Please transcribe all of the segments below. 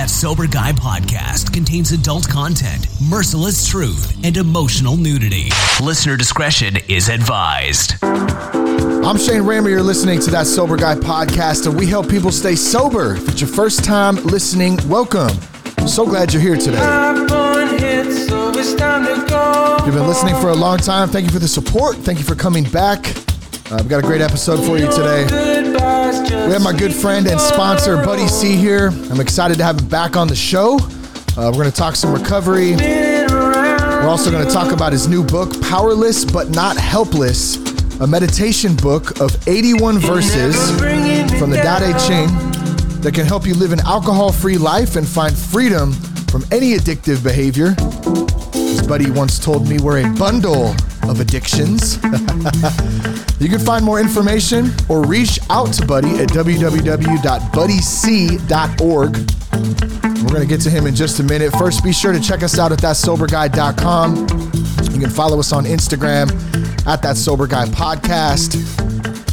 That Sober Guy podcast contains adult content, merciless truth, and emotional nudity. Listener discretion is advised. I'm Shane Ramey. You're listening to that Sober Guy podcast, and we help people stay sober. If it's your first time listening, welcome. I'm so glad you're here today. You've been listening for a long time. Thank you for the support. Thank you for coming back. Uh, I've got a great episode for you today. We have my good friend and sponsor, Buddy C, here. I'm excited to have him back on the show. Uh, we're going to talk some recovery. We're also going to talk about his new book, Powerless But Not Helpless, a meditation book of 81 verses from the Te Ching that can help you live an alcohol free life and find freedom from any addictive behavior. His buddy once told me we're a bundle of addictions. you can find more information or reach out to Buddy at www.buddyc.org. We're going to get to him in just a minute. First, be sure to check us out at thatsoberguy.com. You can follow us on Instagram at That Sober Guy Podcast.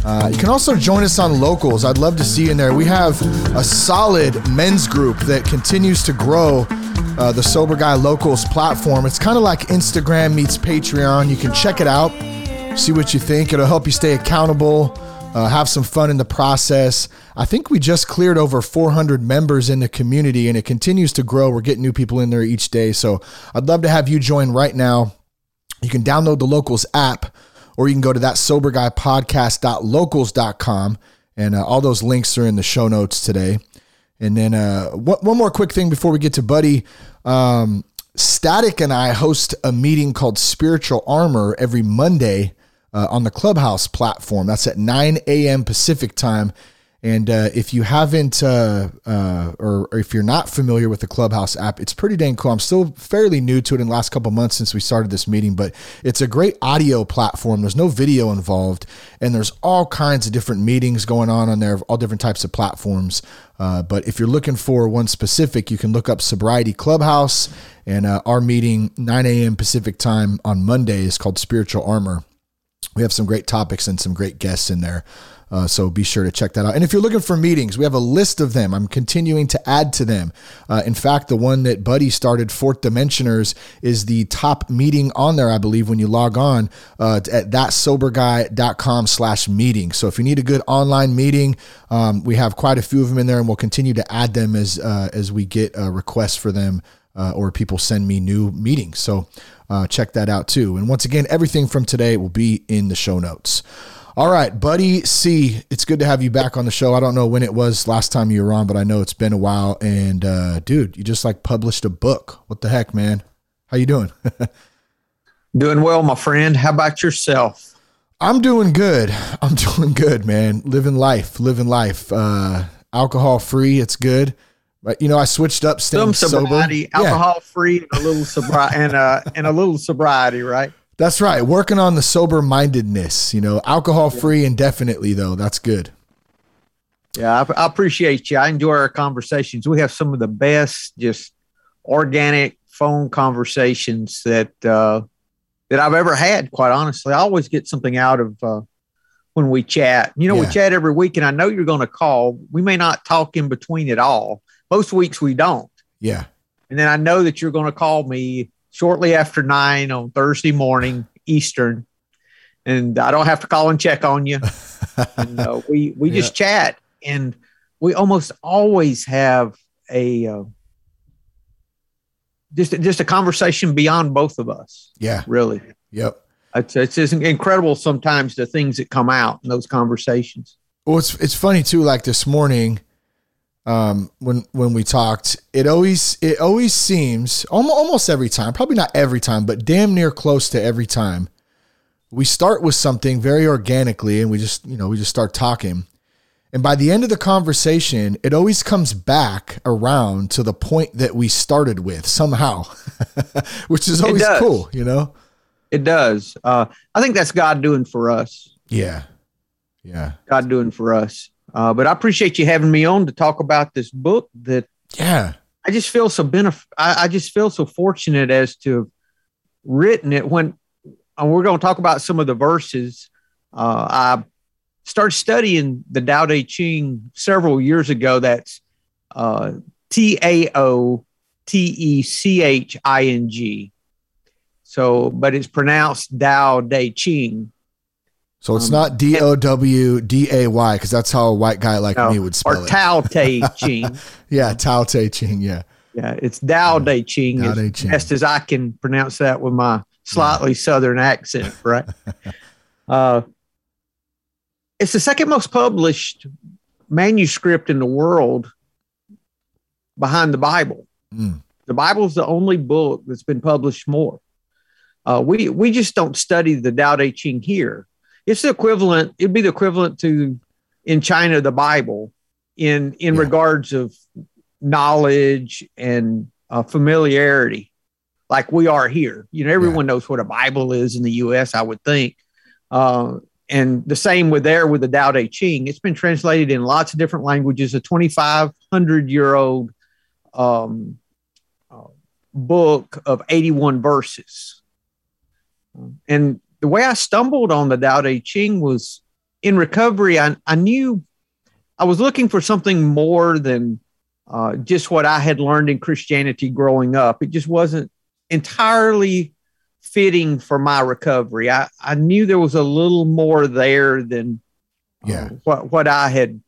Uh, you can also join us on locals. I'd love to see you in there. We have a solid men's group that continues to grow uh, the Sober Guy Locals platform. It's kind of like Instagram meets Patreon. You can check it out, see what you think. It'll help you stay accountable, uh, have some fun in the process. I think we just cleared over 400 members in the community and it continues to grow. We're getting new people in there each day. So I'd love to have you join right now. You can download the Locals app or you can go to that soberguypodcast.locals.com and uh, all those links are in the show notes today. And then uh, one, more quick thing before we get to Buddy. Um, Static and I host a meeting called Spiritual Armor every Monday uh, on the Clubhouse platform. That's at 9 a.m. Pacific time. And uh, if you haven't, uh, uh, or, or, if you're not familiar with the Clubhouse app, it's pretty dang cool. I'm still fairly new to it in the last couple months since we started this meeting, but it's a great audio platform. There's no video involved, and there's all kinds of different meetings going on on there, all different types of platforms. Uh, but if you're looking for one specific, you can look up Sobriety Clubhouse, and uh, our meeting 9 a.m. Pacific time on Monday is called Spiritual Armor. We have some great topics and some great guests in there. Uh, so be sure to check that out. And if you're looking for meetings, we have a list of them. I'm continuing to add to them. Uh, in fact, the one that Buddy started, Fourth Dimensioners, is the top meeting on there, I believe, when you log on uh, at thatsoberguy.com slash meeting. So if you need a good online meeting, um, we have quite a few of them in there, and we'll continue to add them as uh, as we get uh, requests for them. Uh, or people send me new meetings. So uh, check that out too. And once again, everything from today will be in the show notes. All right, Buddy C, it's good to have you back on the show. I don't know when it was last time you were on, but I know it's been a while. And uh, dude, you just like published a book. What the heck, man? How you doing? doing well, my friend. How about yourself? I'm doing good. I'm doing good, man. Living life, living life. Uh, alcohol free. It's good. But you know, I switched up staying Some sobriety, sober. alcohol yeah. free, and a little sobriety, and uh, and a little sobriety, right? That's right. Working on the sober mindedness, you know, alcohol free indefinitely, though. That's good. Yeah, I, I, appreciate you. I enjoy our conversations. We have some of the best, just organic phone conversations that uh, that I've ever had. Quite honestly, I always get something out of uh, when we chat. You know, yeah. we chat every week, and I know you're going to call. We may not talk in between at all. Most weeks we don't. Yeah. And then I know that you're going to call me shortly after nine on Thursday morning Eastern, and I don't have to call and check on you. and, uh, we we yeah. just chat, and we almost always have a uh, just just a conversation beyond both of us. Yeah, really. Yep. It's, it's just incredible sometimes the things that come out in those conversations. Well, it's it's funny too. Like this morning, um, when when we talked, it always it always seems almost every time, probably not every time, but damn near close to every time. We start with something very organically, and we just you know we just start talking, and by the end of the conversation, it always comes back around to the point that we started with somehow, which is always cool, you know. It does. Uh, I think that's God doing for us. Yeah, yeah. God doing for us. Uh, but I appreciate you having me on to talk about this book that yeah I just feel so benef- I, I just feel so fortunate as to have written it when and we're going to talk about some of the verses. Uh, I started studying the Tao Te Ching several years ago. That's uh, T A O T E C H I N G. So, but it's pronounced Dao De Ching. So it's um, not D O W D A Y because that's how a white guy like no, me would spell or it. Or Tao Te Ching. yeah, Tao Te Ching. Yeah. Yeah, it's Dao De Ching. Dao De Ching. Best as I can pronounce that with my slightly yeah. southern accent, right? uh, it's the second most published manuscript in the world behind the Bible. Mm. The Bible is the only book that's been published more. Uh, we we just don't study the Tao Te Ching here. It's the equivalent. It'd be the equivalent to in China the Bible in in yeah. regards of knowledge and uh, familiarity, like we are here. You know, everyone yeah. knows what a Bible is in the U.S. I would think, uh, and the same with there with the Tao Te Ching. It's been translated in lots of different languages. A 2,500 year old um, uh, book of 81 verses, and the way I stumbled on the Tao Te Ching was in recovery. I, I knew I was looking for something more than uh, just what I had learned in Christianity growing up. It just wasn't entirely fitting for my recovery. I, I knew there was a little more there than uh, yeah. what what I had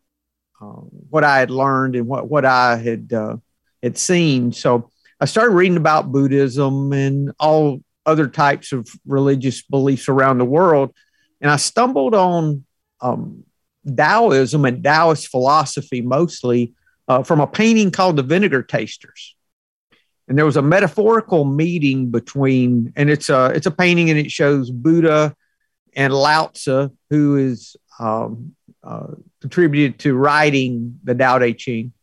uh, what I had learned and what what I had uh, had seen. So I started reading about Buddhism and all other types of religious beliefs around the world, and I stumbled on um, Taoism and Taoist philosophy mostly uh, from a painting called The Vinegar Tasters. And there was a metaphorical meeting between, and it's a it's a painting, and it shows Buddha and Lao Tzu, who is um, uh, contributed to writing the Tao Te Ching,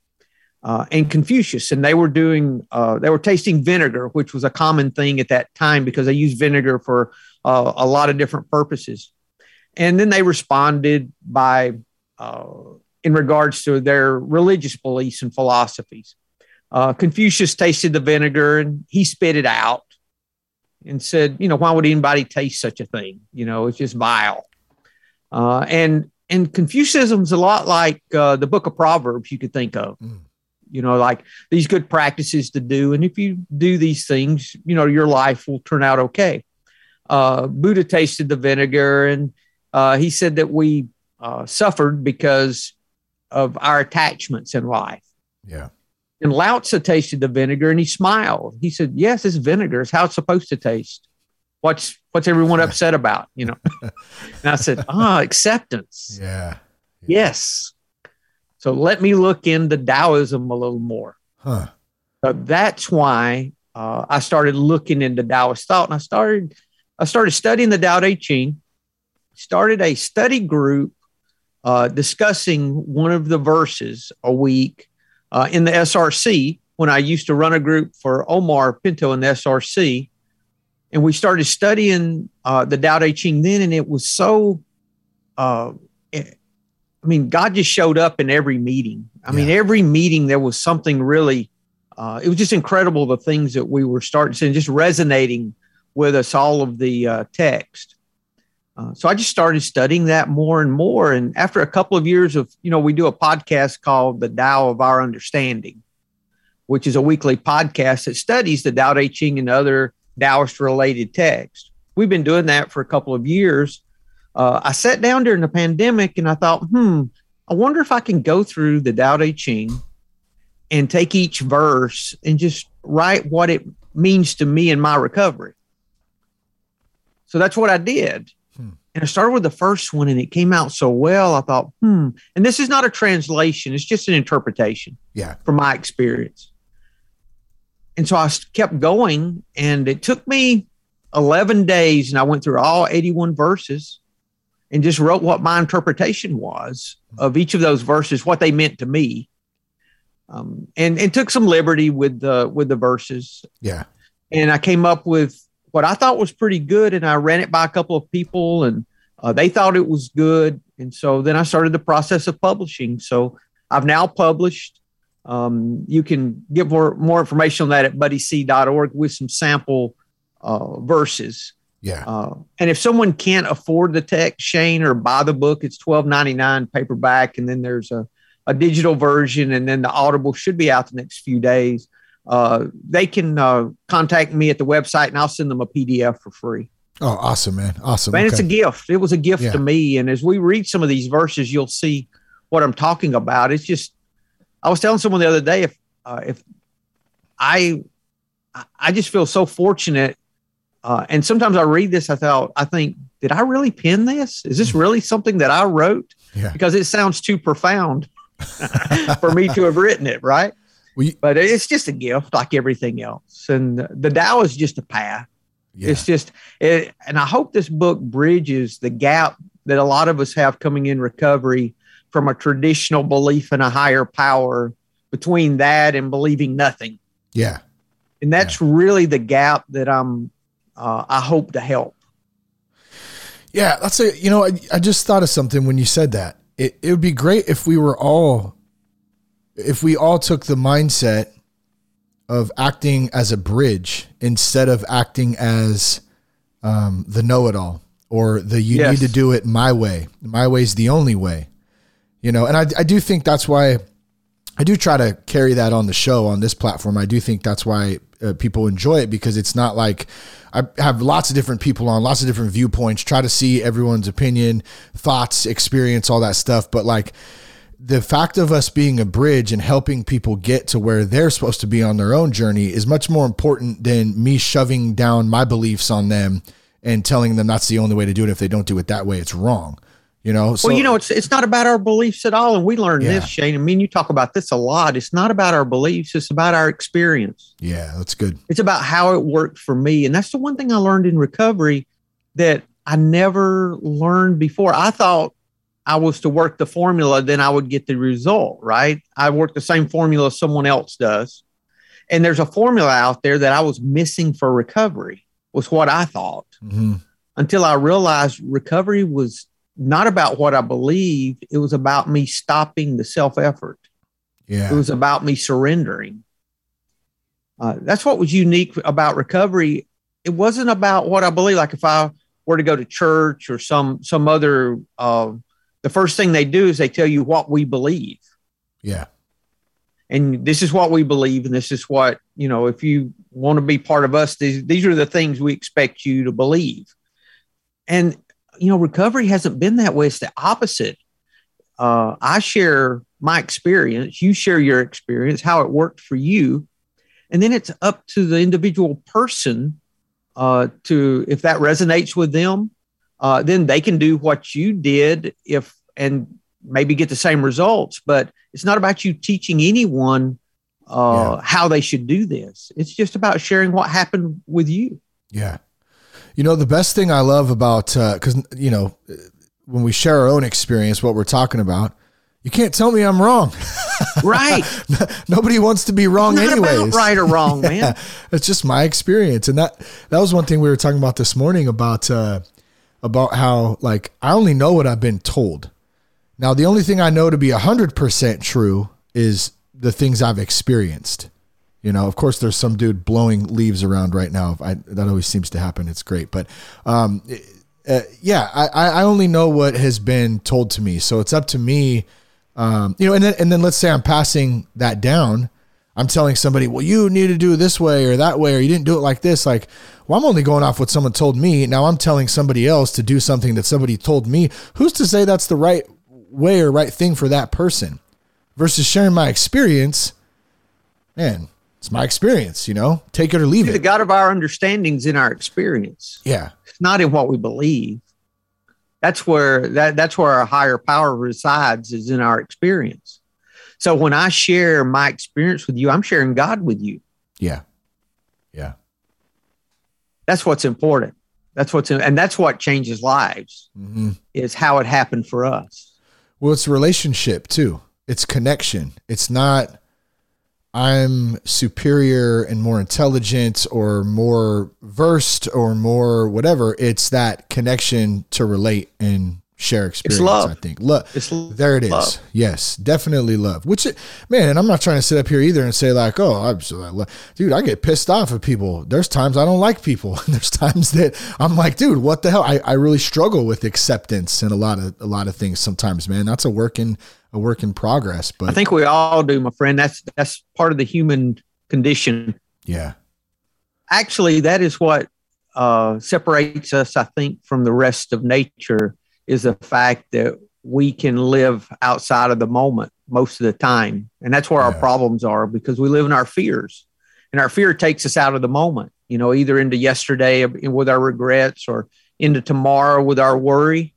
uh, and Confucius, and they were doing uh, they were tasting vinegar, which was a common thing at that time because they used vinegar for uh, a lot of different purposes. And then they responded by uh, in regards to their religious beliefs and philosophies. Uh, Confucius tasted the vinegar and he spit it out and said, you know, why would anybody taste such a thing? You know, it's just vile. Uh, and and Confucianism's a lot like the Book of Proverbs. You could think of, mm. You know, like these good practices to do, and if you do these things, you know, your life will turn out okay. Uh, Buddha tasted the vinegar, and uh, he said that we uh, suffered because of our attachments in life. Yeah. And Lao Tzu tasted the vinegar and he smiled. He said, Yes, it's vinegar. It's how it's supposed to taste. What's what's everyone upset about? You know. and I said, Ah, oh, acceptance. Yeah. Yes. So let me look into Taoism a little more. Huh. So that's why uh, I started looking into Taoist thought, and I started I started studying the Tao Te Ching. Started a study group uh, discussing one of the verses a week uh, in the SRC when I used to run a group for Omar Pinto in the SRC. And we started studying uh, the Tao Te Ching then, and it was so, uh, I mean, God just showed up in every meeting. I yeah. mean, every meeting there was something really, uh, it was just incredible the things that we were starting seeing, just resonating with us, all of the uh, text. Uh, so I just started studying that more and more. And after a couple of years of, you know, we do a podcast called The Tao of Our Understanding, which is a weekly podcast that studies the Tao Te Ching and other Taoist related texts. We've been doing that for a couple of years. Uh, I sat down during the pandemic and I thought, hmm, I wonder if I can go through the Tao Te Ching and take each verse and just write what it means to me in my recovery. So that's what I did. And I started with the first one and it came out so well. I thought, hmm. And this is not a translation, it's just an interpretation. Yeah. From my experience. And so I kept going and it took me 11 days and I went through all 81 verses and just wrote what my interpretation was of each of those verses, what they meant to me. Um, and, and took some liberty with the with the verses. Yeah. And I came up with what I thought was pretty good, and I ran it by a couple of people, and uh, they thought it was good. And so then I started the process of publishing. So I've now published. Um, you can get more, more information on that at buddyc.org with some sample uh, verses. Yeah. Uh, and if someone can't afford the text, Shane, or buy the book, it's twelve ninety nine paperback, and then there's a a digital version, and then the Audible should be out the next few days. Uh, they can uh, contact me at the website, and I'll send them a PDF for free. Oh, awesome, man! Awesome. Man, okay. it's a gift. It was a gift yeah. to me, and as we read some of these verses, you'll see what I'm talking about. It's just, I was telling someone the other day if uh, if I I just feel so fortunate. Uh, and sometimes I read this, I thought, I think, did I really pen this? Is this really something that I wrote? Yeah. Because it sounds too profound for me to have written it, right? Well, you, but it's just a gift, like everything else. And the Tao is just a path. Yeah. It's just, it, and I hope this book bridges the gap that a lot of us have coming in recovery from a traditional belief in a higher power between that and believing nothing. Yeah. And that's yeah. really the gap that I'm, uh, I hope to help. Yeah, that's a, you know, I, I just thought of something when you said that. It, it would be great if we were all, if we all took the mindset of acting as a bridge instead of acting as um, the know it all or the you yes. need to do it my way. My way is the only way, you know, and I, I do think that's why I do try to carry that on the show on this platform. I do think that's why uh, people enjoy it because it's not like I have lots of different people on, lots of different viewpoints, try to see everyone's opinion, thoughts, experience, all that stuff. But like the fact of us being a bridge and helping people get to where they're supposed to be on their own journey is much more important than me shoving down my beliefs on them and telling them that's the only way to do it. If they don't do it that way, it's wrong. You know, so, well, you know, it's it's not about our beliefs at all, and we learned yeah. this, Shane. I mean, you talk about this a lot. It's not about our beliefs; it's about our experience. Yeah, that's good. It's about how it worked for me, and that's the one thing I learned in recovery that I never learned before. I thought I was to work the formula, then I would get the result. Right? I work the same formula someone else does, and there's a formula out there that I was missing for recovery. Was what I thought mm-hmm. until I realized recovery was not about what I believed. It was about me stopping the self effort. Yeah. It was about me surrendering. Uh, that's what was unique about recovery. It wasn't about what I believe. Like if I were to go to church or some some other, uh, the first thing they do is they tell you what we believe. Yeah. And this is what we believe, and this is what you know. If you want to be part of us, these these are the things we expect you to believe. And you know, recovery hasn't been that way. It's the opposite. Uh, I share my experience, you share your experience, how it worked for you. And then it's up to the individual person uh, to, if that resonates with them, uh, then they can do what you did if, and maybe get the same results. But it's not about you teaching anyone uh, yeah. how they should do this. It's just about sharing what happened with you. Yeah. You know, the best thing I love about, because, uh, you know, when we share our own experience, what we're talking about, you can't tell me I'm wrong. Right. Nobody wants to be wrong anyways. right or wrong, yeah. man. It's just my experience. And that that was one thing we were talking about this morning about uh about how like I only know what I've been told. Now the only thing I know to be 100% true is the things I've experienced. You know, of course, there's some dude blowing leaves around right now. I, that always seems to happen. It's great, but um, uh, yeah, I, I only know what has been told to me, so it's up to me. Um, you know, and then and then let's say I'm passing that down. I'm telling somebody, well, you need to do it this way or that way, or you didn't do it like this. Like, well, I'm only going off what someone told me. Now I'm telling somebody else to do something that somebody told me. Who's to say that's the right way or right thing for that person? Versus sharing my experience, man, it's my experience, you know, take it or leave See, it. The God of our understandings in our experience. Yeah. It's not in what we believe. That's where that that's where our higher power resides is in our experience. So when I share my experience with you, I'm sharing God with you. Yeah. Yeah. That's what's important. That's what's in, and that's what changes lives mm-hmm. is how it happened for us. Well, it's relationship too. It's connection. It's not I'm superior and more intelligent or more versed or more whatever. It's that connection to relate and share experience. It's love. I think love. It's there. It is. Love. Yes, definitely love. Which, man, and I'm not trying to sit up here either and say like, oh, I'm so love. dude. I get pissed off at people. There's times I don't like people. And there's times that I'm like, dude, what the hell? I, I really struggle with acceptance and a lot of a lot of things sometimes, man. That's a work in a work in progress. But I think we all do, my friend. That's that's part of the human condition. yeah, Actually, that is what uh, separates us, I think, from the rest of nature is the fact that we can live outside of the moment most of the time, and that's where Yeah. our problems are because we live in our fears, and our fear takes us out of the moment. You know, either into yesterday with our regrets or into tomorrow with our worry.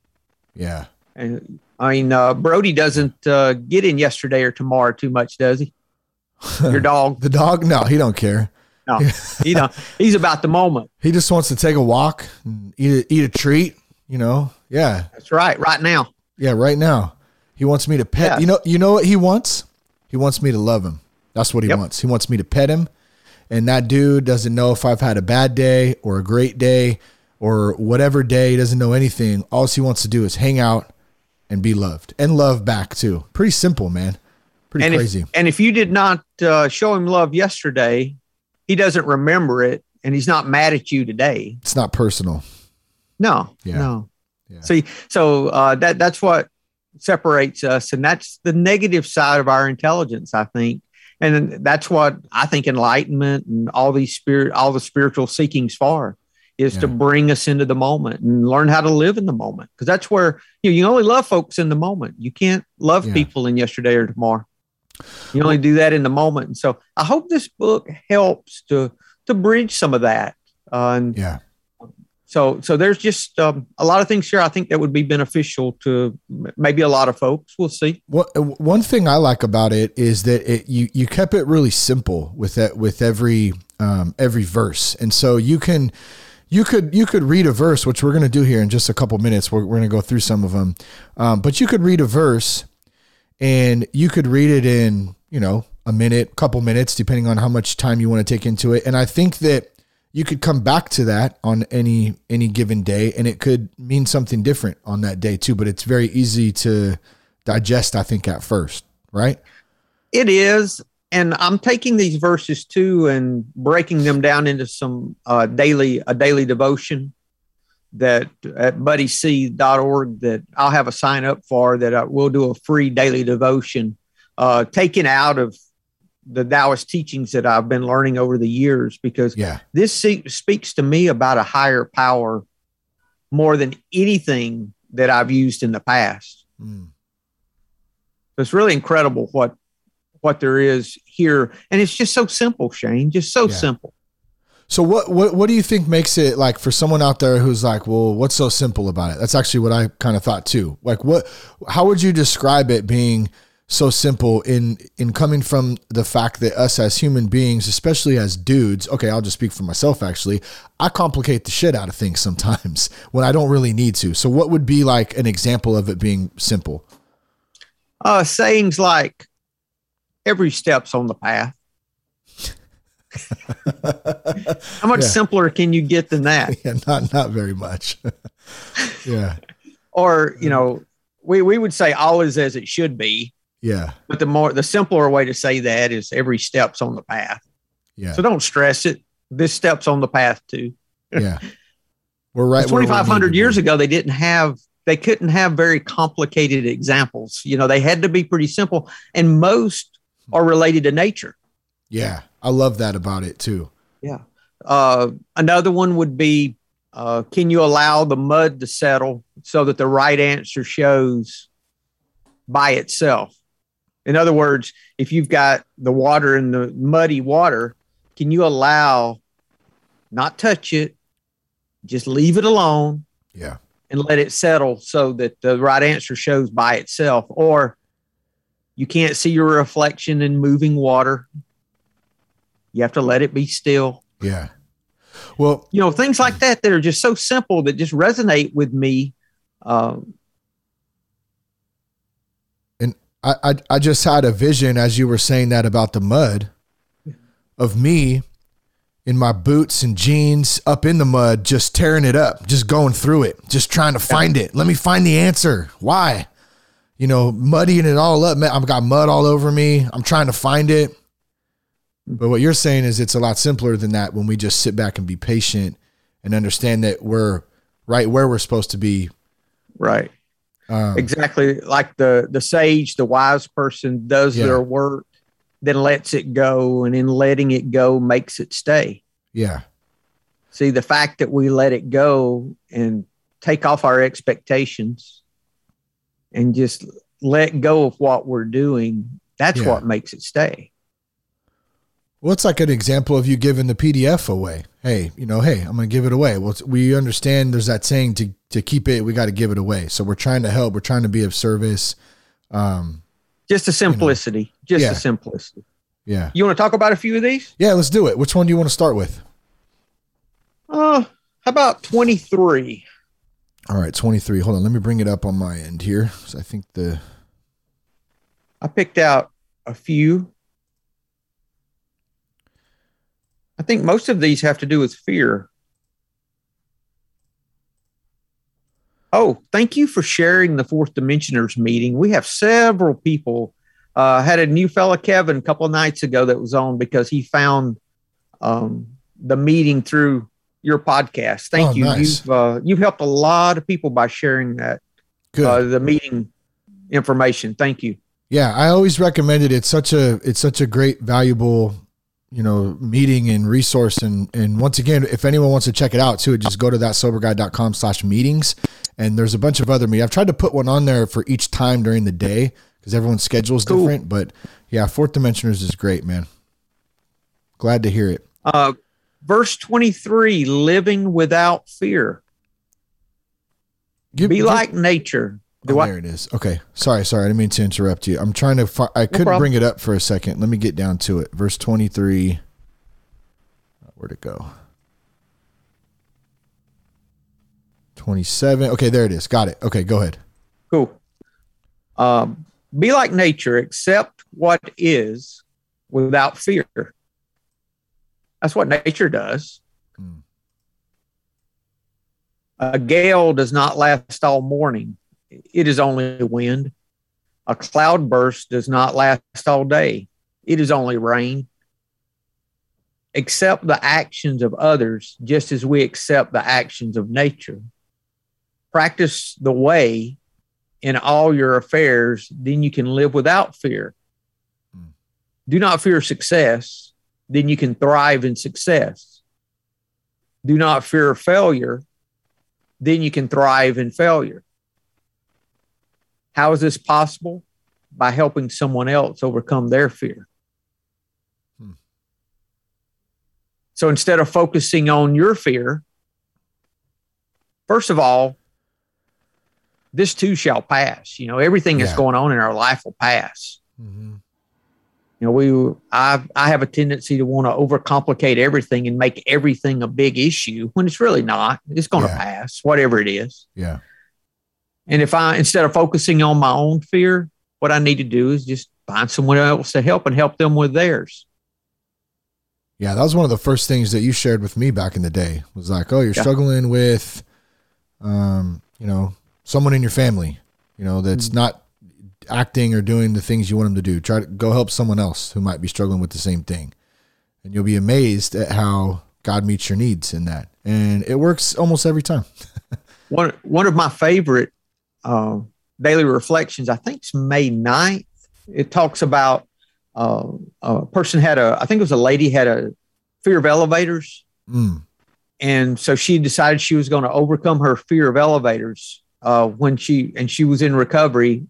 yeah. And I mean, uh, Brody doesn't uh, get in yesterday or tomorrow too much, does he? Your dog? The dog? No, he don't care. No, he don't. He's about the moment. He just wants to take a walk, and eat a, eat a treat. You know, yeah, That's right. Right now. yeah. Right now, he wants me to pet. Yeah. You know, you know what he wants? He wants me to love him. That's what he Yep. wants. He wants me to pet him. And that dude doesn't know if I've had a bad day or a great day or whatever day. He doesn't know anything. All he wants to do is hang out and be loved and love back too. Pretty simple, man. Pretty and crazy. If, and if you did not uh, show him love yesterday, he doesn't remember it, and he's not mad at you today. it's not personal. No, Yeah. no. Yeah. See, so uh, that that's what separates us, and that's the negative side of our intelligence, I think. And that's what I think enlightenment and all these spirit, all the spiritual seekings for is to bring us into the moment and learn how to live in the moment. Because that's where you know, you only love folks in the moment. You can't love Yeah. people in yesterday or tomorrow. You only do that in the moment. And so I hope this book helps to to bridge some of that. Uh, and Yeah. so so there's just um, a lot of things here I think that would be beneficial to maybe a lot of folks. We'll see. What one thing I like about it is that it you you kept it really simple with that with every um, every verse, and so you can you could you could read a verse, which we're going to do here in just a couple minutes. We're, we're going to go through some of them, um, but you could read a verse, and you could read it in you know a minute, couple minutes, depending on how much time you want to take into it. And I think that you could come back to that on any any given day, and it could mean something different on that day too. But it's very easy to digest, I think, at first, right? It is, and I'm taking these verses too and breaking them down into some uh, daily a daily devotion that at buddyc.org that I'll have a sign up for that I will do a free daily devotion, uh, taken out of the Taoist teachings that I've been learning over the years because Yeah, this se- speaks to me about a higher power more than anything that I've used in the past. Mm. It's really incredible what what there is here, and it's just so simple, Shane. Just so Yeah. simple. So what what what do you think makes it like for someone out there who's like, well, what's so simple about it? That's actually what I kind of thought too. Like, what? How would you describe it being so simple in in coming from the fact that us as human beings, especially as dudes, okay, I'll just speak for myself. Actually, I complicate the shit out of things sometimes when I don't really need to. So, what would be like an example of it being simple? Uh, sayings like "every step's on the path." How much Yeah. simpler can you get than that? yeah, not not very much. yeah, Or you know, we we would say all is as it should be, yeah, but the more the simpler way to say that is every step's on the path. yeah, So don't stress it. This step's on the path too. yeah. We're right. Twenty five hundred years ago, they didn't have they couldn't have very complicated examples. You know, they had to be pretty simple, and most are related to nature. Yeah, I love that about it too. Yeah. Uh, another one would be, uh, can you allow the mud to settle so that the right answer shows by itself? In other words, if you've got the water in the muddy water, can you allow, not touch it, just leave it alone Yeah, and let it settle so that the right answer shows by itself? Or you can't see your reflection in moving water. You have to let it be still yeah. Well, you know things like that that are just so simple that just resonate with me um, I, I I just had a vision as you were saying that about the mud of me in my boots and jeans up in the mud, just tearing it up, just going through it, just trying to find it. Let me find the answer. Why? You know, muddying it all up. I've got mud all over me. I'm trying to find it. But what you're saying is it's a lot simpler than that when we just sit back and be patient and understand that we're right where we're supposed to be right Um, exactly like the the sage, the wise person does Yeah. their work, then lets it go, and in letting it go makes it stay. yeah. See, the fact that we let it go and take off our expectations and just let go of what we're doing, that's Yeah. what makes it stay. What's like an example of you giving the PDF away? Hey, you know, hey, I'm going to give it away. Well, we understand there's that saying to to keep it, we got to give it away. So we're trying to help. We're trying to be of service. Um, Just a simplicity. Just Yeah. a simplicity. yeah, You want to talk about a few of these? yeah. Let's do it. Which one do you want to start with? Uh, how about 23? All right, 23. Hold on, let me bring it up on my end here. So I think the I picked out a few. I think most of these have to do with fear. Oh, thank you for sharing the Fourth Dimensioners meeting. We have several people. Uh, had a new fella, Kevin, a couple nights ago that was on because he found um, the meeting through your podcast. Thank Oh, you. nice. You've uh, you've helped a lot of people by sharing that good. uh, the meeting information. Thank you. Yeah, I always recommend it. It's such a it's such a great valuable, you know, meeting and resource. And and once again, if anyone wants to check it out too, just go to that soberguy.com slash meetings. And there's a bunch of other me. I've tried to put one on there for each time during the day because everyone's schedule is Cool. different. But yeah, fourth dimensioners is great, man. Glad to hear it. Uh, verse 23 living without fear. Give- Be give- like nature. Do Oh, I? there it is. Okay. Sorry, sorry. I didn't mean to interrupt you. I'm trying to fi- I couldn't problem. bring it up for a second. Let me get down to it. Verse 23. Where'd it go? 27. Okay, there it is. Got it. Okay, go ahead. Cool. Um, be like nature, accept what is without fear. That's what nature does. Mm. A gale does not last all morning, it is only wind. A cloudburst does not last all day, it is only rain. Accept the actions of others just as we accept the actions of nature. Practice the way in all your affairs, then you can live without fear. Hmm. Do not fear success, then you can thrive in success. Do not fear failure, then you can thrive in failure. How is this possible? By helping someone else overcome their fear. Hmm. So instead of focusing on your fear, first of all, this too shall pass. You know, everything that's going on in our life will pass. Mm-hmm. You know, we I I have a tendency to want to overcomplicate everything and make everything a big issue when it's really not. It's going to Yeah. pass, whatever it is. Yeah. And if I instead of focusing on my own fear, what I need to do is just find someone else to help and help them with theirs. Yeah, that was one of the first things that you shared with me back in the day. Was like, oh, you're Yeah. struggling with, um, you know, someone in your family, you know, that's Mm. not acting or doing the things you want them to do. Try to go help someone else who might be struggling with the same thing, and you'll be amazed at how God meets your needs in that, and it works almost every time. One one of my favorite uh, daily reflections, I think it's May 9th. It talks about uh, a person had a, I think it was a lady had a fear of elevators. Mm, and so she decided she was going to overcome her fear of elevators uh, when she and she was in recovery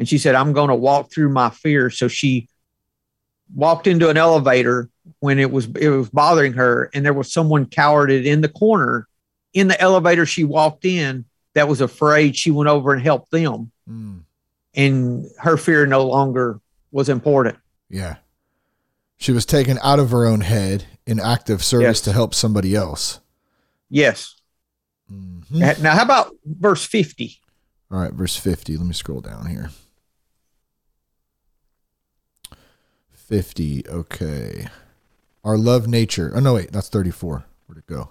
and she said i'm going to walk through my fear so she walked into an elevator when it was it was bothering her and there was someone cowered in the corner in the elevator she walked in that was afraid she went over and helped them mm, and her fear no longer was important yeah, she was taken out of her own head in active service Yes. to help somebody else. yes Mhm. now how about verse 50 All right, verse 50. Let me scroll down here. 50. Okay. Our love nature. Oh, no, wait. That's 34. Where'd it go?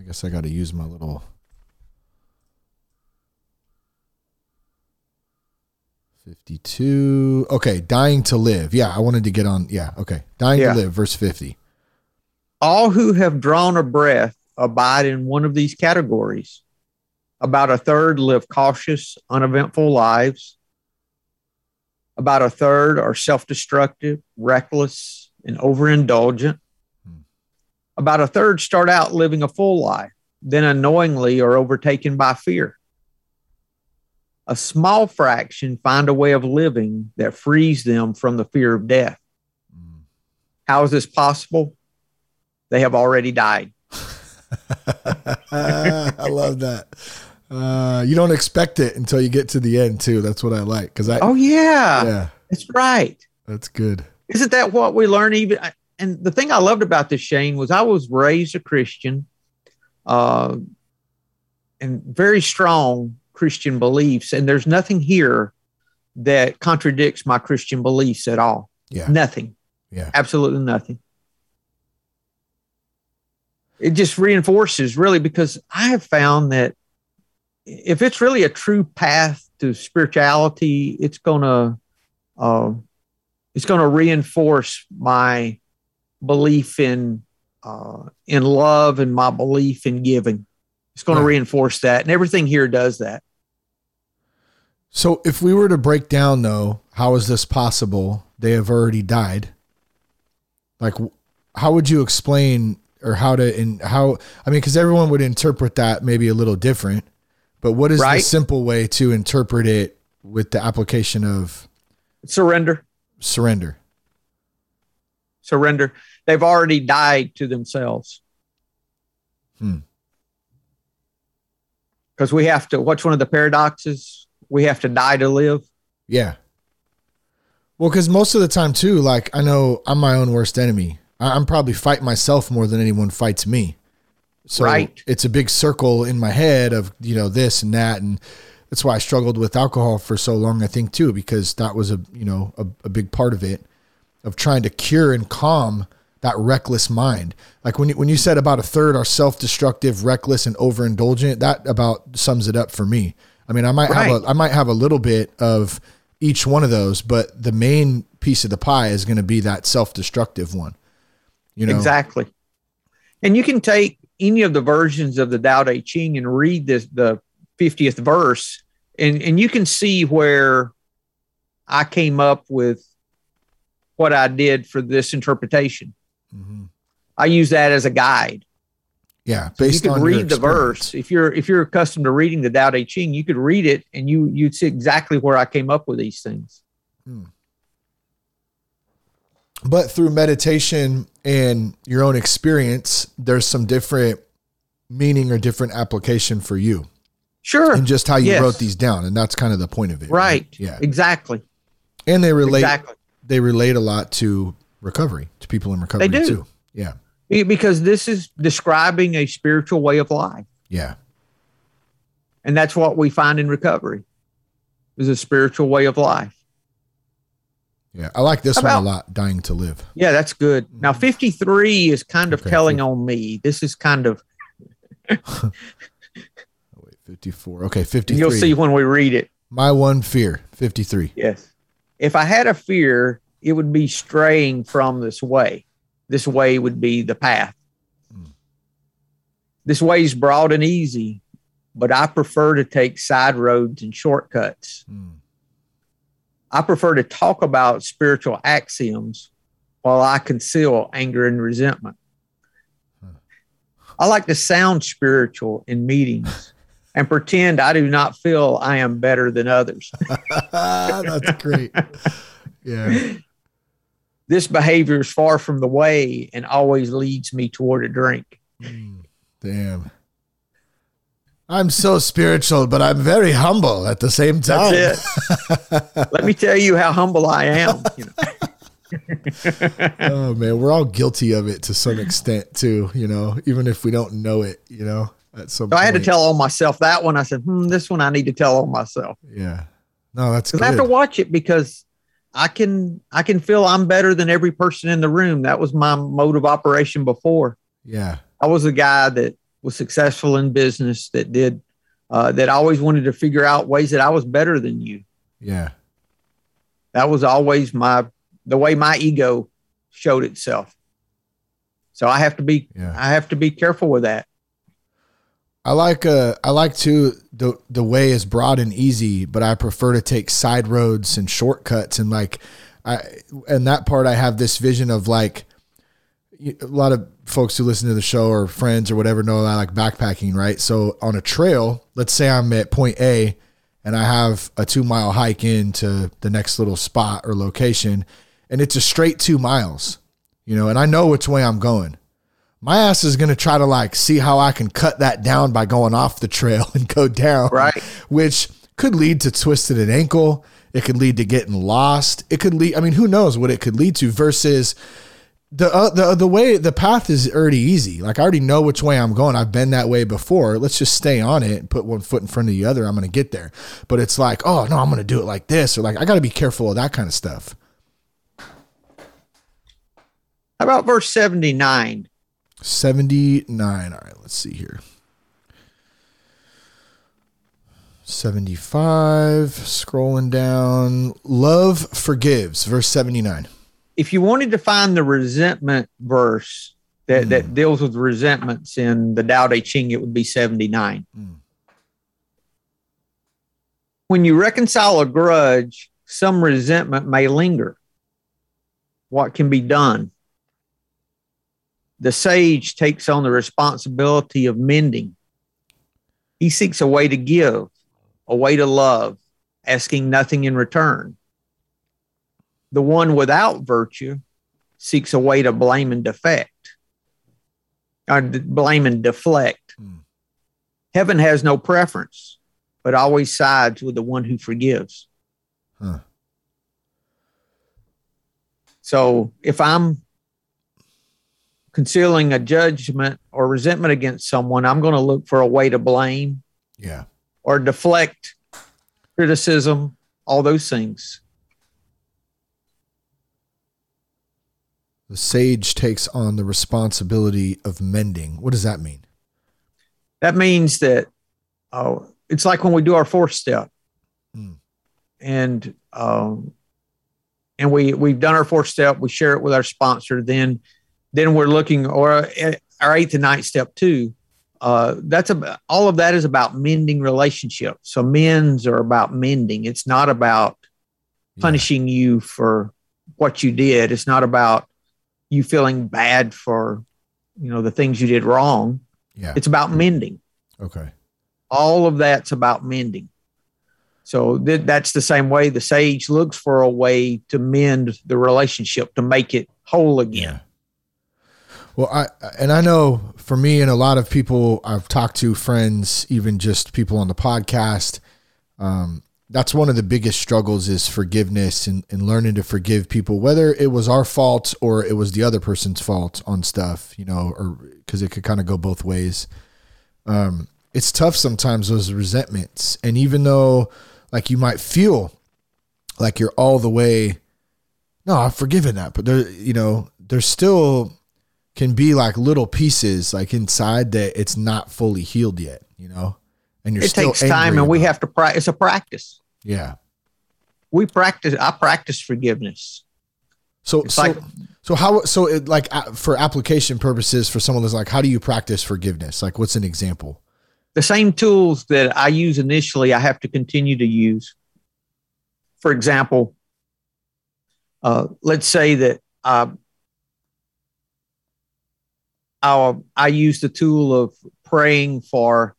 I guess I got to use my little. Fifty-two. Okay, dying to live. Yeah, I wanted to get on. Yeah, okay, dying Yeah. to live. Verse fifty. all who have drawn a breath abide in one of these categories About a third live cautious, uneventful lives. About a third are self destructive, reckless, and overindulgent. Hmm. About a third start out living a full life, then unknowingly are overtaken by fear. A small fraction find a way of living that frees them from the fear of death. Hmm. How is this possible? They have already died. I love that. Uh, you don't expect it until you get to the end too. That's what I like because I. Oh yeah, yeah, that's right. That's good. Isn't that what we learn? Even and the thing I loved about this Shane was I was raised a Christian, uh, and very strong Christian beliefs, and there's nothing here that contradicts my Christian beliefs at all. Yeah, nothing. Yeah, absolutely nothing it just reinforces really because I have found that if it's really a true path to spirituality, it's gonna uh, it's gonna reinforce my belief in uh, in love and my belief in giving. It's going to yeah. reinforce that, and everything here does that. So, if we were to break down, though, how is this possible? They have already died. Like, how would you explain or how to and how I mean because everyone would interpret that maybe a little different, but what is right? the simple way to interpret it with the application of surrender? Surrender. Surrender. They've already died to themselves. Hmm. Because we have to. What's one of the paradoxes? We have to die to live. Yeah. Well, because most of the time too, like I know I'm my own worst enemy. I'm probably fighting myself more than anyone fights me. So right. it's a big circle in my head of, you know, this and that. And that's why I struggled with alcohol for so long, I think, too, because that was a, you know, a, a big part of it of trying to cure and calm that reckless mind. Like when you, when you said about a third are self-destructive, reckless, and overindulgent, that about sums it up for me. I mean, I might right. have a, I might have a little bit of each one of those, but the main piece of the pie is going to be that self-destructive one. You know exactly. And you can take any of the versions of the Tao Te Ching and read this the 50th verse, and and you can see where I came up with what I did for this interpretation. Mm-hmm. I use that as a guide. Yeah, based so you could read the verse. If you're if you're accustomed to reading the Tao Te Ching, you could read it and you you'd see exactly where I came up with these things. Hmm. But through meditation and your own experience, there's some different meaning or different application for you. Sure. And just how you yes. wrote these down. And that's kind of the point of it. Right. right? Yeah. Exactly. And they relate exactly. they relate a lot to recovery, to people in recovery they do. too. Yeah. Because this is describing a spiritual way of life. Yeah. And that's what we find in recovery is a spiritual way of life. Yeah, I like this About, one a lot. Dying to live. Yeah, that's good. Now, mm-hmm. 53 is kind of okay, telling on me. This is kind of. oh, wait, 54. Okay, 53. You'll see when we read it. My one fear, 53. Yes. If I had a fear, it would be straying from this way. This way would be the path. Mm. This way is broad and easy, but I prefer to take side roads and shortcuts. Mm. I prefer to talk about spiritual axioms while I conceal anger and resentment. I like to sound spiritual in meetings and pretend I do not feel I am better than others. That's great. Yeah. This behavior is far from the way and always leads me toward a drink. Mm, damn. I'm so spiritual, but I'm very humble at the same time. Let me tell you how humble I am. You know? oh man, we're all guilty of it to some extent too. You know, even if we don't know it. You know, at some. So I had to tell on myself that one. I said, "Hmm, this one I need to tell on myself." Yeah, no, that's because I have to watch it because I can I can feel I'm better than every person in the room. That was my mode of operation before. Yeah, I was a guy that was successful in business that did uh, that always wanted to figure out ways that I was better than you. Yeah. That was always my the way my ego showed itself. So I have to be yeah. I have to be careful with that. I like uh I like to the the way is broad and easy, but I prefer to take side roads and shortcuts and like I and that part I have this vision of like a lot of folks who listen to the show or friends or whatever know I like backpacking, right? So on a trail, let's say I'm at point A and I have a two mile hike into the next little spot or location, and it's a straight two miles, you know, and I know which way I'm going. My ass is gonna try to like see how I can cut that down by going off the trail and go down, Right. Which could lead to twisted an ankle. It could lead to getting lost. It could lead. I mean, who knows what it could lead to? Versus the uh, the the way the path is already easy. Like I already know which way I'm going. I've been that way before. Let's just stay on it and put one foot in front of the other. I'm going to get there. But it's like, oh no, I'm going to do it like this, or like I got to be careful of that kind of stuff. How about verse 79? 79. All right, let's see here. 75 scrolling down love forgives verse 79 If you wanted to find the resentment verse that, that deals with resentments in the Tao Te Ching, it would be 79. Mm. When you reconcile a grudge, some resentment may linger. What can be done? The sage takes on the responsibility of mending. He seeks a way to give, a way to love, asking nothing in return. The one without virtue seeks a way to blame and defect, or blame and deflect. Hmm. Heaven has no preference, but always sides with the one who forgives. Huh. So if I'm concealing a judgment or resentment against someone, I'm going to look for a way to blame yeah or deflect criticism, all those things. The sage takes on the responsibility of mending what does that mean That means that oh, it's like when we do our fourth step, Hmm. and um, and we we've done our fourth step. We share it with our sponsor. Then then we're looking or uh, our eighth and ninth step too. Uh, that's about all of that is about mending relationships. So men's are about mending. It's not about Yeah. punishing you for what you did. It's not about you feeling bad for you know the things you did wrong. yeah It's about mending. okay All of that's about mending. So th- that's the same way the sage looks for a way to mend the relationship to make it whole again. Well, I and I know for me and a lot of people I've talked to, friends, even just people on the podcast, um, that's one of the biggest struggles is forgiveness and, and learning to forgive people, whether it was our fault or it was the other person's fault on stuff, you know, or because it could kind of go both ways. Um, it's tough sometimes those resentments, and even though like you might feel like you're all the way, no, I've forgiven that, but there, you know, there's still can be like little pieces like inside that it's not fully healed yet, you know? And you're It takes time and we have to practice. It's a practice. Yeah. We practice, I practice forgiveness. So It's so like- so how so it like uh, for application purposes for someone that's like how do you practice forgiveness? Like what's an example? The same tools that I use initially, I have to continue to use. For example, uh, let's say that uh, I, I use the tool of praying for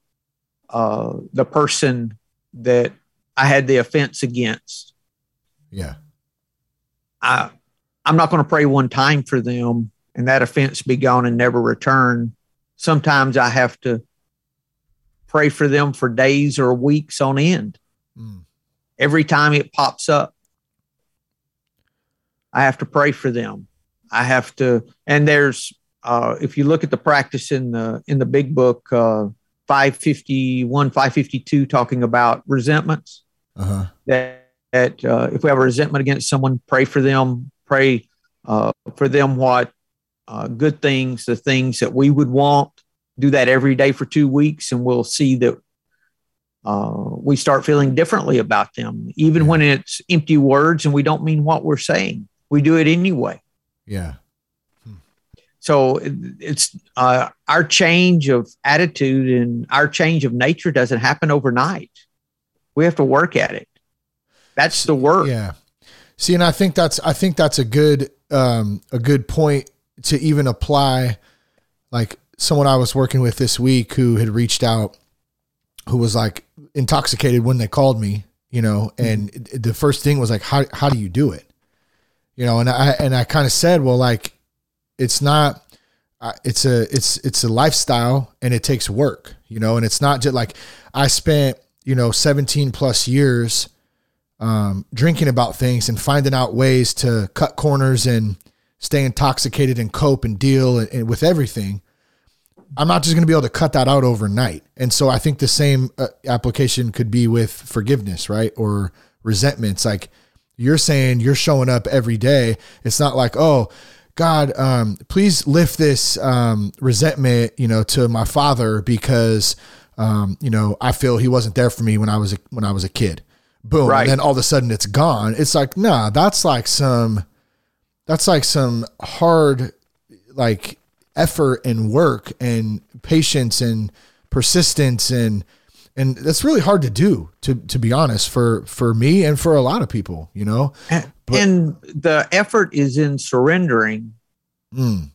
uh, the person that I had the offense against. Yeah. I, I'm not going to pray one time for them and that offense be gone and never return. Sometimes I have to pray for them for days or weeks on end. Mm. Every time it pops up, I have to pray for them. I have to, and there's, uh, if you look at the practice in the in the big book, uh, 551, 552, talking about resentments Uh-huh. that, that uh, if we have a resentment against someone, pray for them, pray uh, for them what uh, good things, the things that we would want. Do that every day for two weeks, and we'll see that uh, we start feeling differently about them, even when it's empty words and we don't mean what we're saying. We do it anyway. Yeah. So it's uh, our change of attitude and our change of nature doesn't happen overnight. We have to work at it. That's the work. Yeah. See, and I think that's I think that's a good um, a good point to even apply. Like someone I was working with this week who had reached out, who was like intoxicated when they called me, you know, and mm-hmm. the first thing was like, how how do you do it, you know? And I and I kind of said, well, like it's not. It's a it's it's a lifestyle and it takes work, you know, and it's not just like I spent you know 17 plus years um, drinking about things and finding out ways to cut corners and stay intoxicated and cope and deal and, and with everything. I'm not just going to be able to cut that out overnight. And so I think the same uh, application could be with forgiveness, right? Or resentments. Like you're saying, you're showing up every day. It's not like, oh, God, um, please lift this um, resentment, you know, to my father because, um, you know, I feel he wasn't there for me when I was a, when I was a kid boom, right. and then all of a sudden it's gone. It's like, nah, that's like some, that's like some hard, like effort and work and patience and persistence and and that's really hard to do to to be honest for for me and for a lot of people you know and, but, and the effort is in surrendering mm.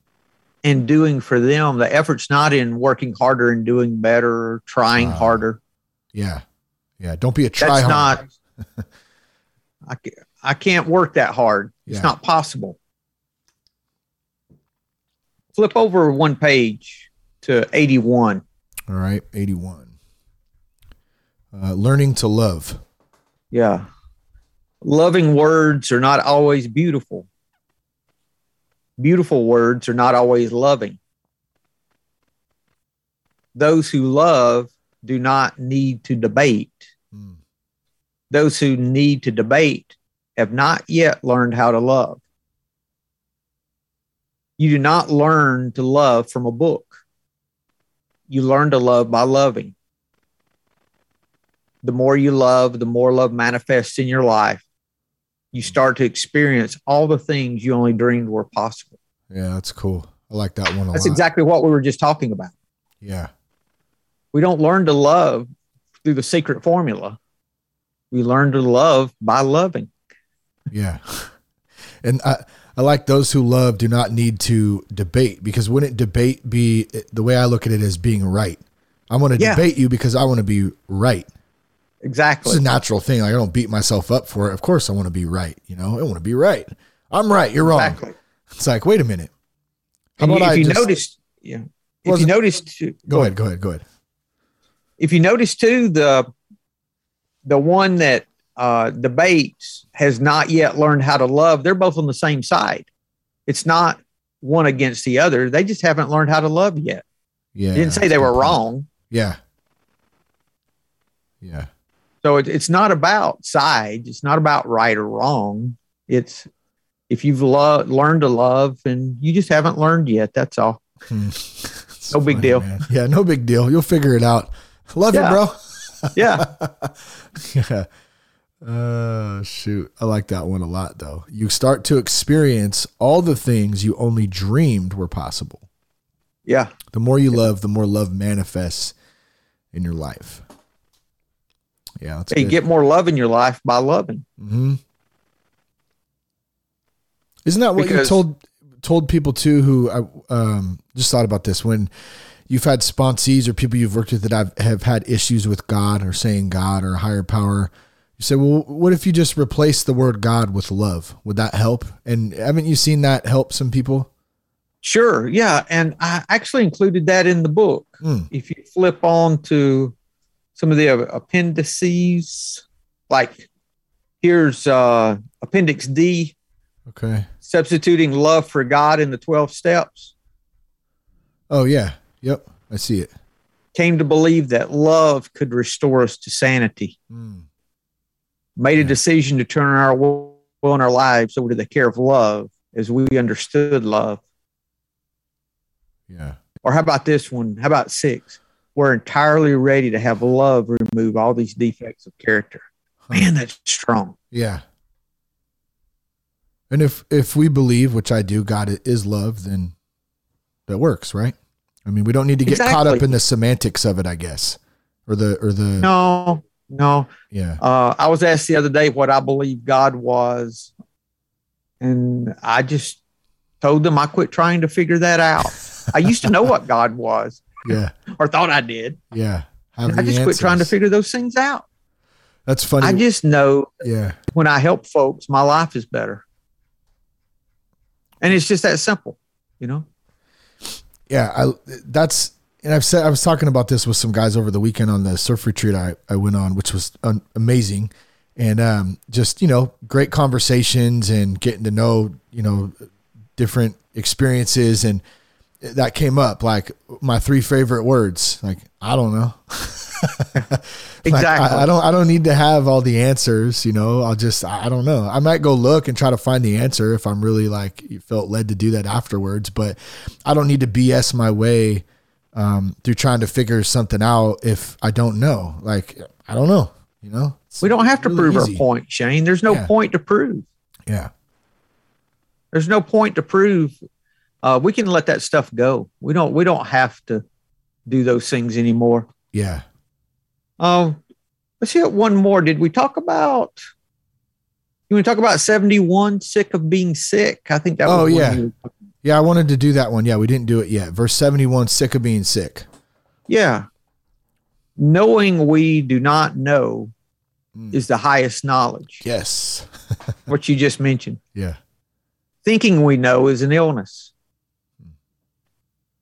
and doing for them the effort's not in working harder and doing better or trying uh, harder yeah yeah don't be a try that's not I, I can't work that hard. It's not possible. Flip over one page to 81. All right, 81. Uh, learning to love. Yeah. Loving words are not always beautiful. Beautiful words are not always loving. Those who love do not need to debate those who need to debate have not yet learned how to love. You do not learn to love from a book. You learn to love by loving. The more you love, the more love manifests in your life. You start to experience all the things you only dreamed were possible. Yeah, that's cool. I like that one a That's lot. exactly what we were just talking about. Yeah. We don't learn to love through the secret formula we learn to love by loving. Yeah. And I, I like those who love do not need to debate because wouldn't debate be the way I look at it as being right? I want to yeah. debate you because I want to be right. Exactly. It's a natural thing. Like I don't beat myself up for it. Of course I want to be right. You know, I want to be right. I'm right. You're wrong. Exactly. It's like, wait a minute. How and about if I you just, noticed, yeah. If you noticed, go, go ahead, go ahead, go ahead. If you notice too, the the one that uh, debates has not yet learned how to love. They're both on the same side. It's not one against the other. They just haven't learned how to love yet. Yeah. didn't say they were wrong. Yeah. Yeah. So it, it's not about sides. It's not about right or wrong. It's if you've lo- learned to love and you just haven't learned yet. That's all. Hmm. no big funny, deal. Man. Yeah, no big deal. You'll figure it out. Love yeah. it, bro yeah. yeah. Uh, shoot. I like that one a lot, though. You start to experience all the things you only dreamed were possible. Yeah. The more you love, the more love manifests in your life. Yeah. That's hey, get more love in your life by loving. Mm-hmm. Isn't that what because, you told told people too? Who I um, just thought about this when you've had sponsees or people you've worked with that have, have had issues with God or saying God or higher power. You say, well, what if you just replace the word God with love? Would that help? And haven't you seen that help some people? Sure. Yeah. And I actually included that in the book. Mm. If you flip on to some of the appendices, like here's uh, Appendix D. Okay. Substituting love for God in the 12 steps. Oh, yeah. Yep, I see it. Came to believe that love could restore us to sanity. Mm. Made a decision to turn our will and our lives over to the care of love as we understood love. Yeah. Or how about this one? How about six? We're entirely ready to have love remove all these defects of character. Man, that's strong. Yeah. And if if we believe, which I do, God is love, then that works, right? I mean, we don't need to get caught up in the semantics of it, I guess, or the or the No, no. yeah, Uh, I was asked the other day what I believe God was, and I just told them I quit trying to figure that out. I used to know what God was, yeah, or thought I did. yeah. I just quit trying to figure those things out. That's funny. I just know yeah, when I help folks, my life is better. And it's just that simple, you know? yeah. I that's and I've said I was talking about this with some guys over the weekend on the surf retreat I I went on, which was um, amazing, and um, just you know great conversations and getting to know you know different experiences and that came up like my three favorite words like i don't know Like, Exactly. I, I don't i don't need to have all the answers you know i'll just i I don't know i might go look and try to find the answer if i'm really like felt led to do that afterwards but i don't need to bs my way um, through trying to figure something out if i don't know like i don't know you know It's we don't have to really prove easy. our point, Shane. There's no Yeah. point to prove. yeah There's no point to prove. Uh, we can let that stuff go. We don't we don't have to do those things anymore. yeah Um, let's hit one more. Did we talk about? You want to talk about seventy one? Sick of being sick. I think that. Oh, yeah. yeah i wanted to do that one yeah we didn't do it yet verse 71 sick of being sick yeah. Knowing we do not know Mm. is the highest knowledge. yes What you just mentioned. yeah Thinking we know is an illness.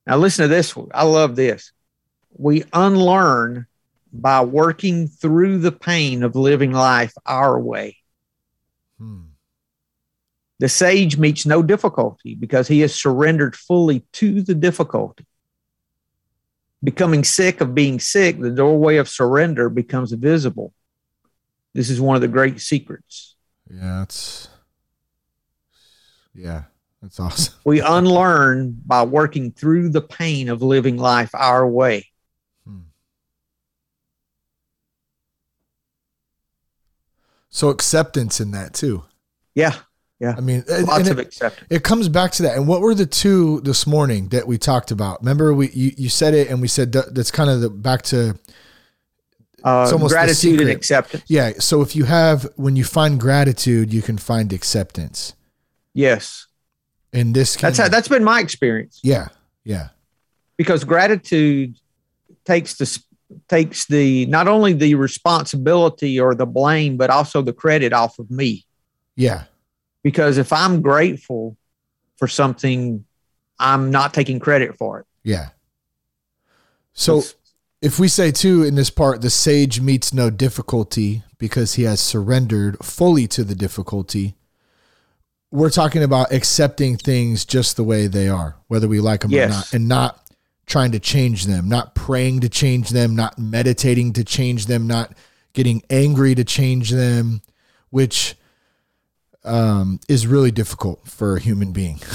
Now listen to this. I love this. We unlearn by working through the pain of living life our way. Hmm. The sage meets no difficulty because he has surrendered fully to the difficulty. Becoming sick of being sick, the doorway of surrender becomes visible. This is one of the great secrets. Yeah, that's yeah, that's awesome. We unlearn by working through the pain of living life our way. So acceptance in that too. Yeah, Yeah. I mean, lots of it, acceptance. it comes back to that. And what were the two this morning that we talked about? Remember, we you, you said it, and we said that, that's kind of the back to Uh, it's almost gratitude and acceptance. yeah. So if you have when you find gratitude, you can find acceptance. Yes, And this can, that's how, that's been my experience. yeah, yeah, because gratitude takes the takes the not only the responsibility or the blame but also the credit off of me yeah, because if i'm grateful for something i'm not taking credit for it yeah. So if we say too in this part, the sage meets no difficulty because he has surrendered fully to the difficulty. We're talking about accepting things just the way they are, whether we like them Yes. or not, and not trying to change them, not praying to change them, not meditating to change them, not getting angry to change them, which um, is really difficult for a human being.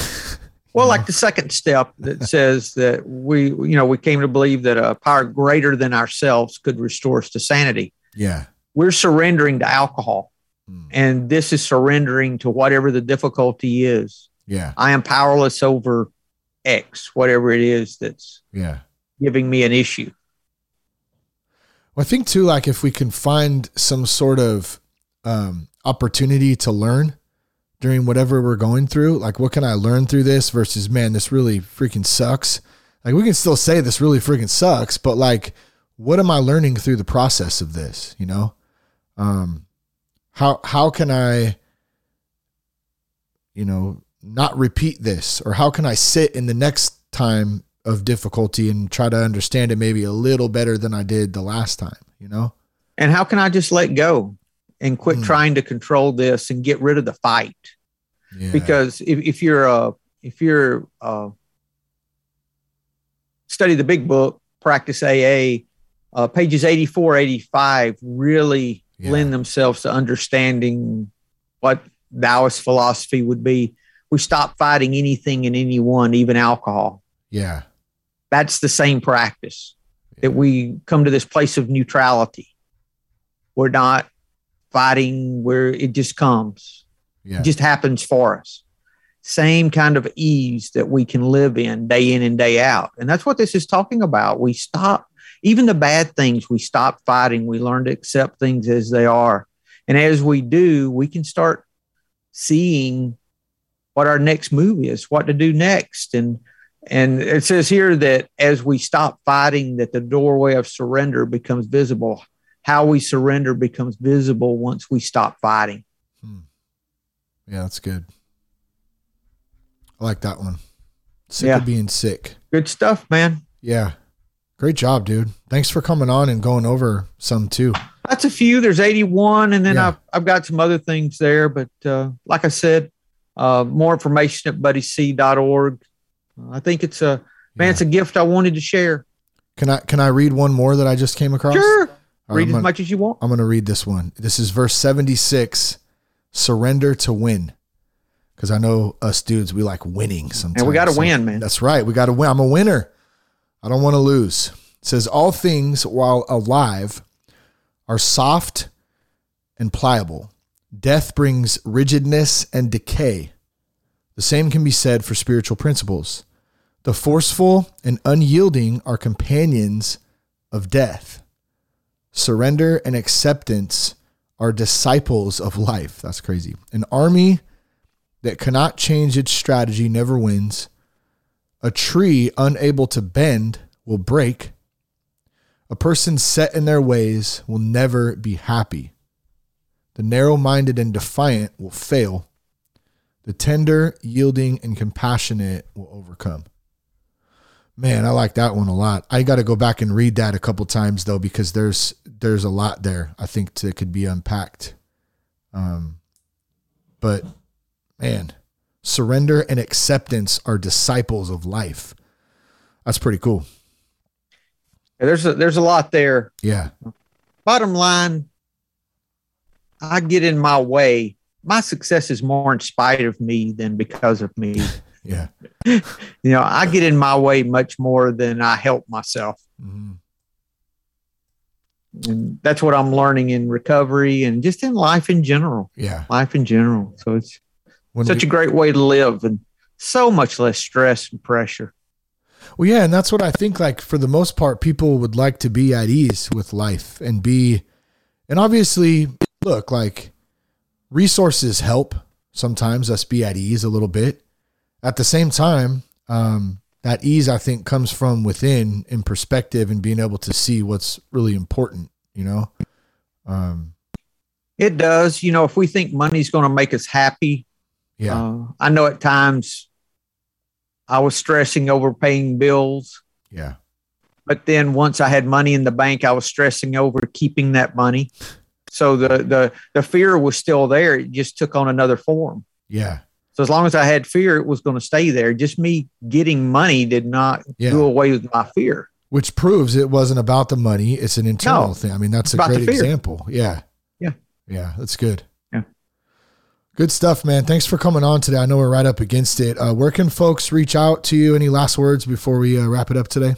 well like the second step that says that we you know we came to believe that a power greater than ourselves could restore us to sanity yeah. we're surrendering to alcohol Mm. and this is surrendering to whatever the difficulty is Yeah. i am powerless over x whatever it is that's Yeah. giving me an issue. Well, I think too, like if we can find some sort of um, opportunity to learn during whatever we're going through, like what can I learn through this versus, man, this really freaking sucks. Like we can still say this really freaking sucks, but like, what am I learning through the process of this? You know, um, how how can I, you know, not repeat this, or how can I sit in the next time of difficulty and try to understand it maybe a little better than I did the last time, you know? And how can I just let go and quit Hmm. trying to control this and get rid of the fight? Yeah. Because if, if you're uh if you're uh study the big book, practice AA, uh, pages 84, 85 really Yeah. lend themselves to understanding what Taoist philosophy would be. We stop fighting anything and anyone, even alcohol. yeah. that's the same practice that we come to this place of neutrality. We're not fighting where it just comes, Yeah. it just happens for us. same kind of ease that we can live in day in and day out. And that's what this is talking about. We stop, even the bad things, we stop fighting. We learn to accept things as they are. And as we do, we can start seeing what our next move is, what to do next. And and it says here that as we stop fighting, that the doorway of surrender becomes visible. How we surrender becomes visible once we stop fighting. Hmm. Yeah, that's good. I like that one. Sick yeah. of being sick. Good stuff, man. Yeah. Great job, dude. Thanks for coming on and going over some too. That's a few. There's 81, and then yeah. I've, I've got some other things there. But uh, like I said, uh, more information at buddyc.org. I think it's a man, yeah. it's a gift I wanted to share. Can I can I read one more that I just came across? Sure. read as much as you want. I'm going to read this one. This is verse 76. Surrender to win because I know us dudes, we like winning sometimes. And we got to so win, man. That's right. We got to win. I'm a winner. I don't want to lose. It says, All things while alive are soft and pliable. Death brings rigidness and decay. The same can be said for spiritual principles. The forceful and unyielding are companions of death. Surrender and acceptance are disciples of life. That's crazy. An army that cannot change its strategy never wins. A tree unable to bend will break. A person set in their ways will never be happy. The narrow minded and defiant will fail. The tender, yielding, and compassionate will overcome. Man, I like that one a lot. I got to go back and read that a couple times though, because there's there's a lot there. I think that could be unpacked. Um, but man, surrender and acceptance are disciples of life. That's pretty cool. There's a, there's a lot there. Yeah. Bottom line, I get in my way. My success is more in spite of me than because of me. yeah. you know, I get in my way much more than I help myself. Mm-hmm. And that's what I'm learning in recovery and just in life in general. Yeah. Life in general. So it's when Such we, a great way to live and so much less stress and pressure. Well, yeah, and that's what I think. Like for the most part, people would like to be at ease with life and be, and obviously, look like resources help sometimes us be at ease a little bit. At the same time, um, that ease I think comes from within in perspective and being able to see what's really important. You know, um, it does. You know, if we think money's going to make us happy, yeah. Uh, I know at times I was stressing over paying bills. Yeah. But then once I had money in the bank, I was stressing over keeping that money. So the the the fear was still there. It just took on another form. Yeah. So as long as I had fear, it was going to stay there. Just me getting money did not yeah. do away with my fear. Which proves it wasn't about the money. It's an internal no, thing. I mean, that's a great example. Yeah. Yeah. Yeah. That's good. Good stuff, man. Thanks for coming on today. I know we're right up against it. Uh, where can folks reach out to you? Any last words before we uh, wrap it up today?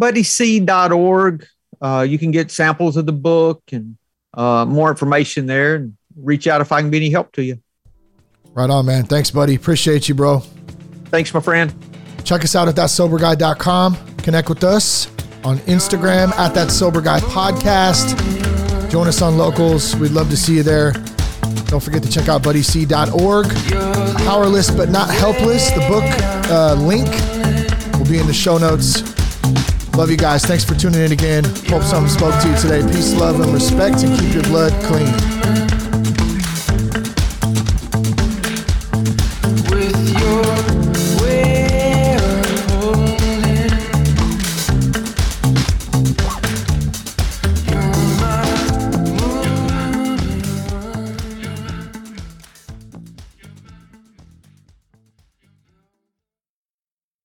BuddyC.org. Uh, you can get samples of the book and uh, more information there and reach out if I can be any help to you. Right on, man. Thanks, buddy. Appreciate you, bro. Thanks, my friend. Check us out at thatsoberguy.com. Connect with us on Instagram at that sober guy podcast. Join us on locals. We'd love to see you there. Don't forget to check out buddyc.org. Powerless but not helpless. The book uh, link will be in the show notes. Love you guys. Thanks for tuning in again. Hope something spoke to you today. Peace, love, and respect, and keep your blood clean.